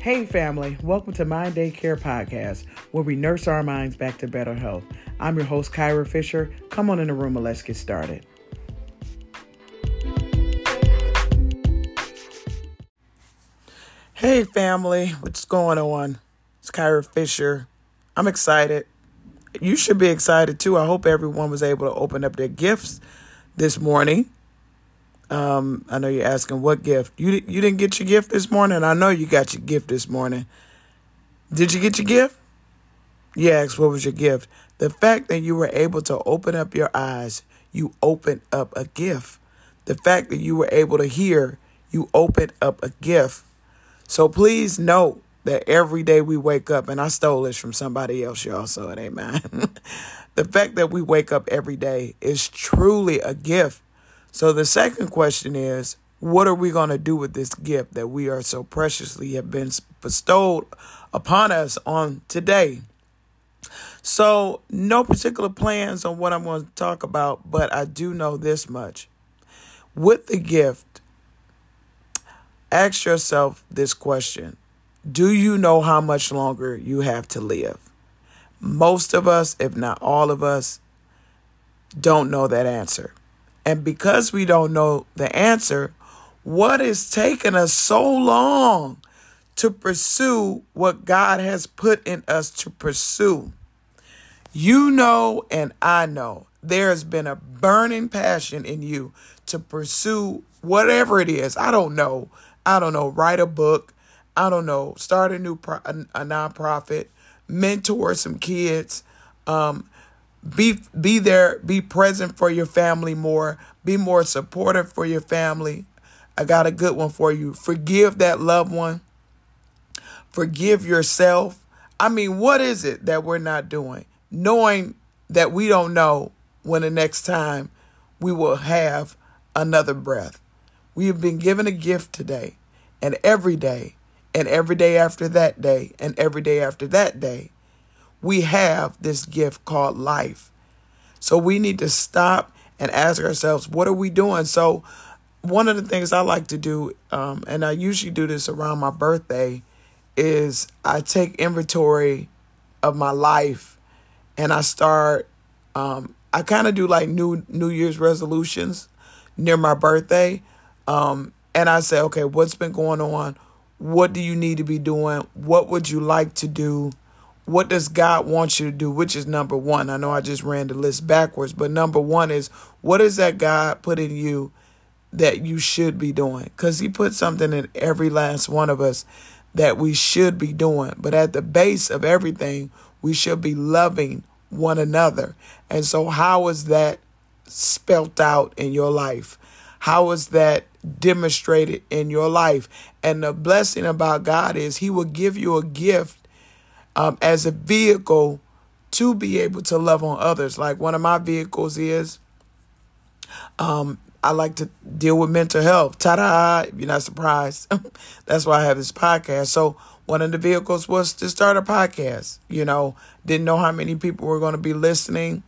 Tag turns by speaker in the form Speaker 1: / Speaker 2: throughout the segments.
Speaker 1: Hey, family, welcome to Mind Day Care Podcast, where we nurse our minds back to better health. I'm your host, Kyra Fisher. Come on in the room and let's get started. Hey, family, what's going on? It's Kyra Fisher. I'm excited. You should be excited too. I hope everyone was able to open up their gifts this morning. Um, I know you're asking what gift. You you didn't get your gift this morning. I know you got your gift this morning. Did you get your gift? Yes. What was your gift? The fact that you were able to open up your eyes, you opened up a gift. The fact that you were able to hear, you opened up a gift. So please note that every day we wake up, and I stole this from somebody else, y'all, so it ain't mine. the fact that we wake up every day is truly a gift. So the second question is, what are we going to do with this gift that we are so preciously have been bestowed upon us on today? So, no particular plans on what I'm going to talk about, but I do know this much. With the gift, ask yourself this question Do you know how much longer you have to live? Most of us, if not all of us, don't know that answer. And because we don't know the answer, what is taking us so long to pursue what God has put in us to pursue? You know, and I know there has been a burning passion in you to pursue whatever it is. I don't know. I don't know. Write a book. I don't know. Start a new pro- a, a nonprofit. Mentor some kids. Um, be be there, be present for your family more, be more supportive for your family. I got a good one for you. Forgive that loved one. Forgive yourself. I mean, what is it that we're not doing? Knowing that we don't know when the next time we will have another breath. We have been given a gift today, and every day, and every day after that day, and every day after that day we have this gift called life. So we need to stop and ask ourselves, what are we doing? So, one of the things I like to do, um, and I usually do this around my birthday, is I take inventory of my life and I start, um, I kind of do like new New Year's resolutions near my birthday. Um, and I say, okay, what's been going on? What do you need to be doing? What would you like to do? What does God want you to do, which is number one. I know I just ran the list backwards, but number one is what is that God put in you that you should be doing? Because He put something in every last one of us that we should be doing. But at the base of everything, we should be loving one another. And so, how is that spelt out in your life? How is that demonstrated in your life? And the blessing about God is He will give you a gift um, as a vehicle to be able to love on others. Like one of my vehicles is um, I like to deal with mental health. Ta da! You're not surprised, that's why I have this podcast. So one of the vehicles was to start a podcast. You know, didn't know how many people were going to be listening.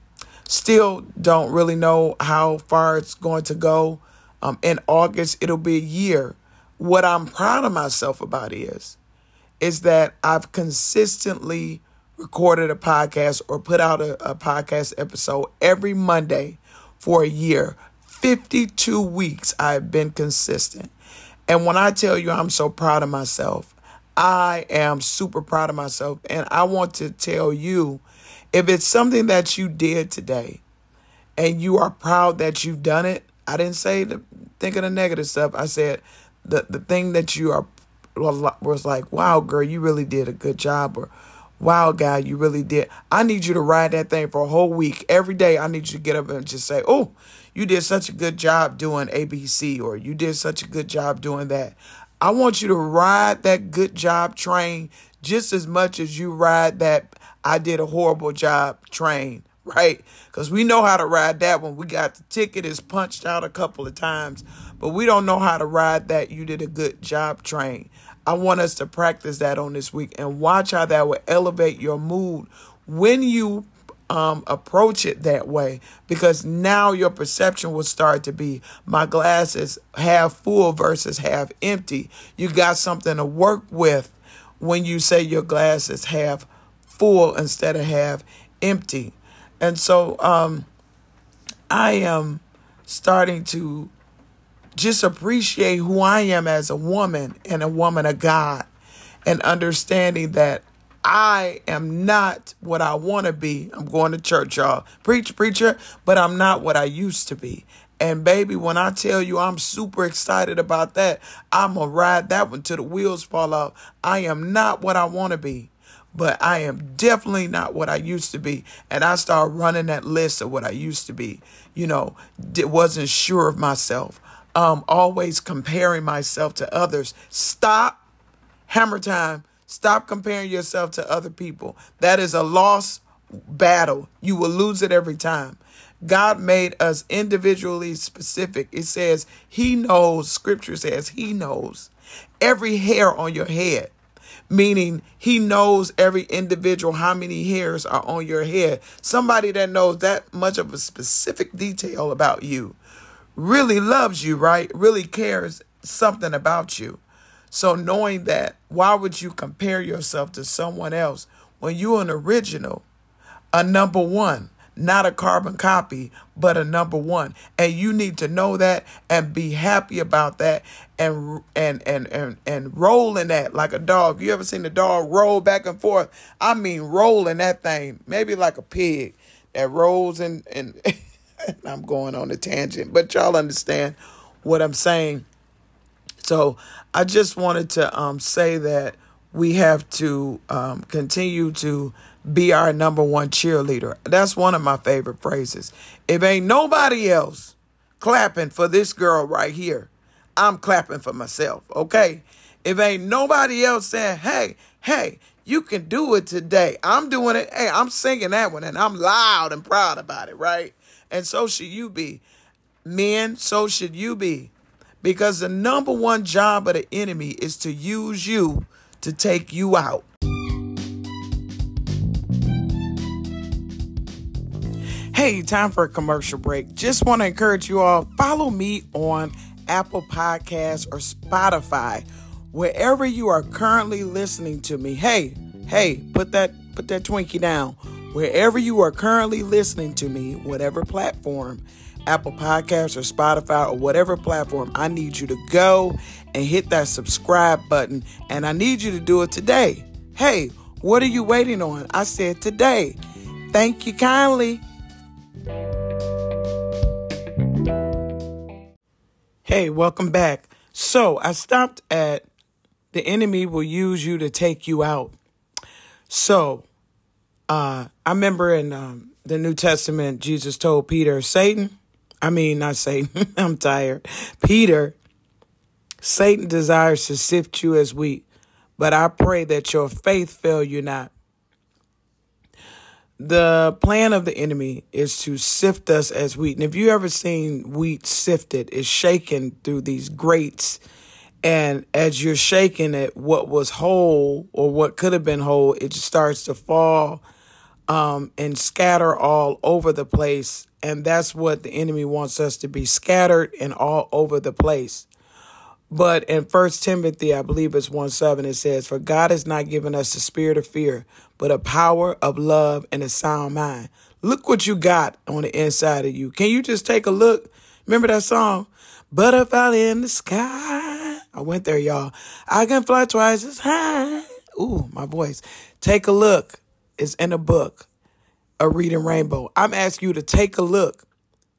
Speaker 1: Still don't really know how far it's going to go. Um, in August, it'll be a year. What I'm proud of myself about is is that I've consistently recorded a podcast or put out a, a podcast episode every Monday for a year. 52 weeks I've been consistent. And when I tell you I'm so proud of myself, I am super proud of myself. And I want to tell you if it's something that you did today and you are proud that you've done it, I didn't say the, think of the negative stuff. I said the, the thing that you are was like, wow, girl, you really did a good job. Or, wow, guy, you really did. I need you to ride that thing for a whole week. Every day, I need you to get up and just say, oh, you did such a good job doing ABC, or you did such a good job doing that. I want you to ride that good job train just as much as you ride that I did a horrible job train, right? Because we know how to ride that one. We got the ticket is punched out a couple of times, but we don't know how to ride that you did a good job train. I want us to practice that on this week and watch how that will elevate your mood when you um, approach it that way because now your perception will start to be my glass is half full versus half empty. You got something to work with when you say your glass is half full instead of half empty. And so um, I am starting to just appreciate who I am as a woman and a woman of God and understanding that I am not what I want to be. I'm going to church, y'all. Preach, preacher, but I'm not what I used to be. And baby, when I tell you I'm super excited about that, I'm going to ride that one till the wheels fall off. I am not what I want to be, but I am definitely not what I used to be. And I start running that list of what I used to be. You know, wasn't sure of myself. Um, always comparing myself to others. Stop. Hammer time Stop comparing yourself to other people. That is a lost battle. You will lose it every time. God made us individually specific. It says He knows, scripture says He knows every hair on your head, meaning He knows every individual, how many hairs are on your head. Somebody that knows that much of a specific detail about you really loves you, right? Really cares something about you. So, knowing that, why would you compare yourself to someone else when you're an original, a number one, not a carbon copy, but a number one? And you need to know that and be happy about that and and and and and roll in that like a dog. You ever seen a dog roll back and forth? I mean, rolling that thing, maybe like a pig that rolls and and. I'm going on a tangent, but y'all understand what I'm saying. So I just wanted to um, say that we have to um, continue to be our number one cheerleader. That's one of my favorite phrases. If ain't nobody else clapping for this girl right here, I'm clapping for myself, okay? If ain't nobody else saying, hey, hey, you can do it today, I'm doing it. Hey, I'm singing that one and I'm loud and proud about it, right? And so should you be. Men, so should you be. Because the number one job of the enemy is to use you to take you out. Hey, time for a commercial break. Just want to encourage you all follow me on Apple Podcasts or Spotify, wherever you are currently listening to me. Hey, hey, put that put that Twinkie down. Wherever you are currently listening to me, whatever platform, Apple Podcasts or Spotify or whatever platform, I need you to go and hit that subscribe button. And I need you to do it today. Hey, what are you waiting on? I said today. Thank you kindly. Hey, welcome back. So I stopped at the enemy will use you to take you out. So uh, I remember in um, the New Testament, Jesus told Peter, Satan, I mean, not Satan, I'm tired. Peter, Satan desires to sift you as wheat, but I pray that your faith fail you not. The plan of the enemy is to sift us as wheat. And if you ever seen wheat sifted, it's shaken through these grates. And as you're shaking it, what was whole or what could have been whole, it starts to fall um, and scatter all over the place. And that's what the enemy wants us to be scattered and all over the place. But in First Timothy, I believe it's 1 7, it says, For God has not given us the spirit of fear, but a power of love and a sound mind. Look what you got on the inside of you. Can you just take a look? Remember that song? Butterfly in the sky. I went there, y'all. I can fly twice as high. Ooh, my voice. Take a look It's in a book, A Reading Rainbow. I'm asking you to take a look.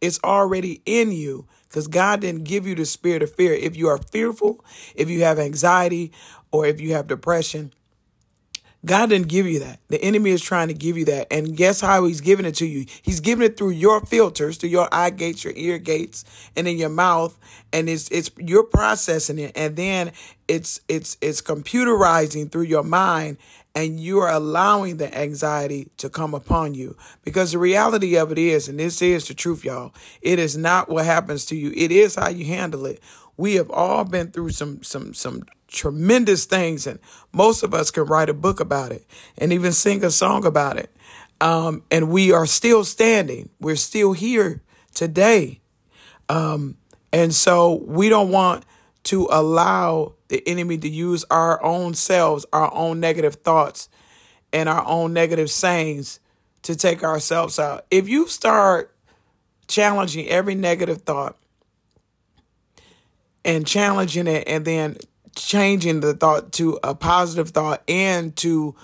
Speaker 1: It's already in you because God didn't give you the spirit of fear. If you are fearful, if you have anxiety, or if you have depression, God didn't give you that. The enemy is trying to give you that. And guess how he's giving it to you? He's giving it through your filters, through your eye gates, your ear gates, and in your mouth. And it's it's you're processing it. And then it's it's it's computerizing through your mind and you are allowing the anxiety to come upon you. Because the reality of it is, and this is the truth, y'all, it is not what happens to you. It is how you handle it. We have all been through some some some tremendous things, and most of us can write a book about it and even sing a song about it. Um, and we are still standing. We're still here today. Um, and so we don't want to allow the enemy to use our own selves, our own negative thoughts, and our own negative sayings to take ourselves out. If you start challenging every negative thought and challenging it and then changing the thought to a positive thought and to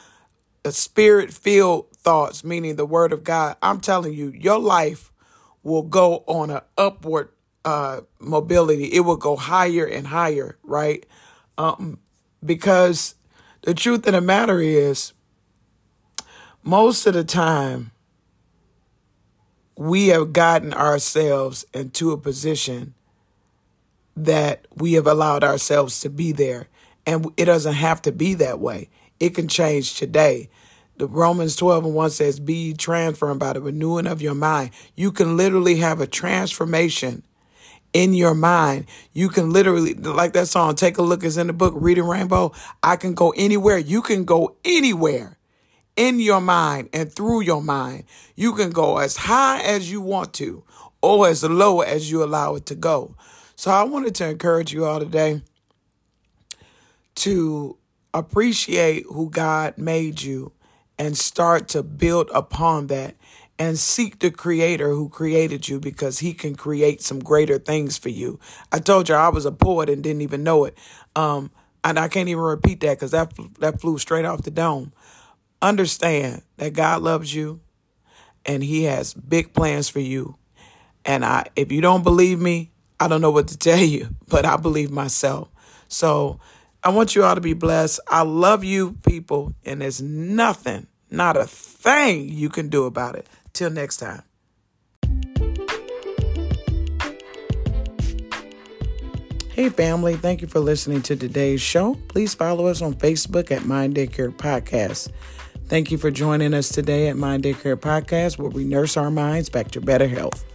Speaker 1: a spirit filled thoughts, meaning the word of God, I'm telling you, your life will go on an upward uh, mobility. It will go higher and higher, right? Um, because the truth of the matter is, most of the time, we have gotten ourselves into a position that we have allowed ourselves to be there. And it doesn't have to be that way. It can change today. The Romans 12 and 1 says, Be transformed by the renewing of your mind. You can literally have a transformation in your mind. You can literally, like that song, take a look, it's in the book, Reading Rainbow. I can go anywhere. You can go anywhere in your mind and through your mind. You can go as high as you want to or as low as you allow it to go. So I wanted to encourage you all today to appreciate who God made you and start to build upon that and seek the creator who created you because he can create some greater things for you. I told you I was a poet and didn't even know it. Um, and I can't even repeat that because that, that flew straight off the dome. Understand that God loves you and he has big plans for you. And I, if you don't believe me, I don't know what to tell you, but I believe myself. So I want you all to be blessed. I love you, people, and there's nothing, not a thing you can do about it. Till next time. Hey, family, thank you for listening to today's show. Please follow us on Facebook at Mind Daycare Podcast. Thank you for joining us today at Mind Daycare Podcast, where we nurse our minds back to better health.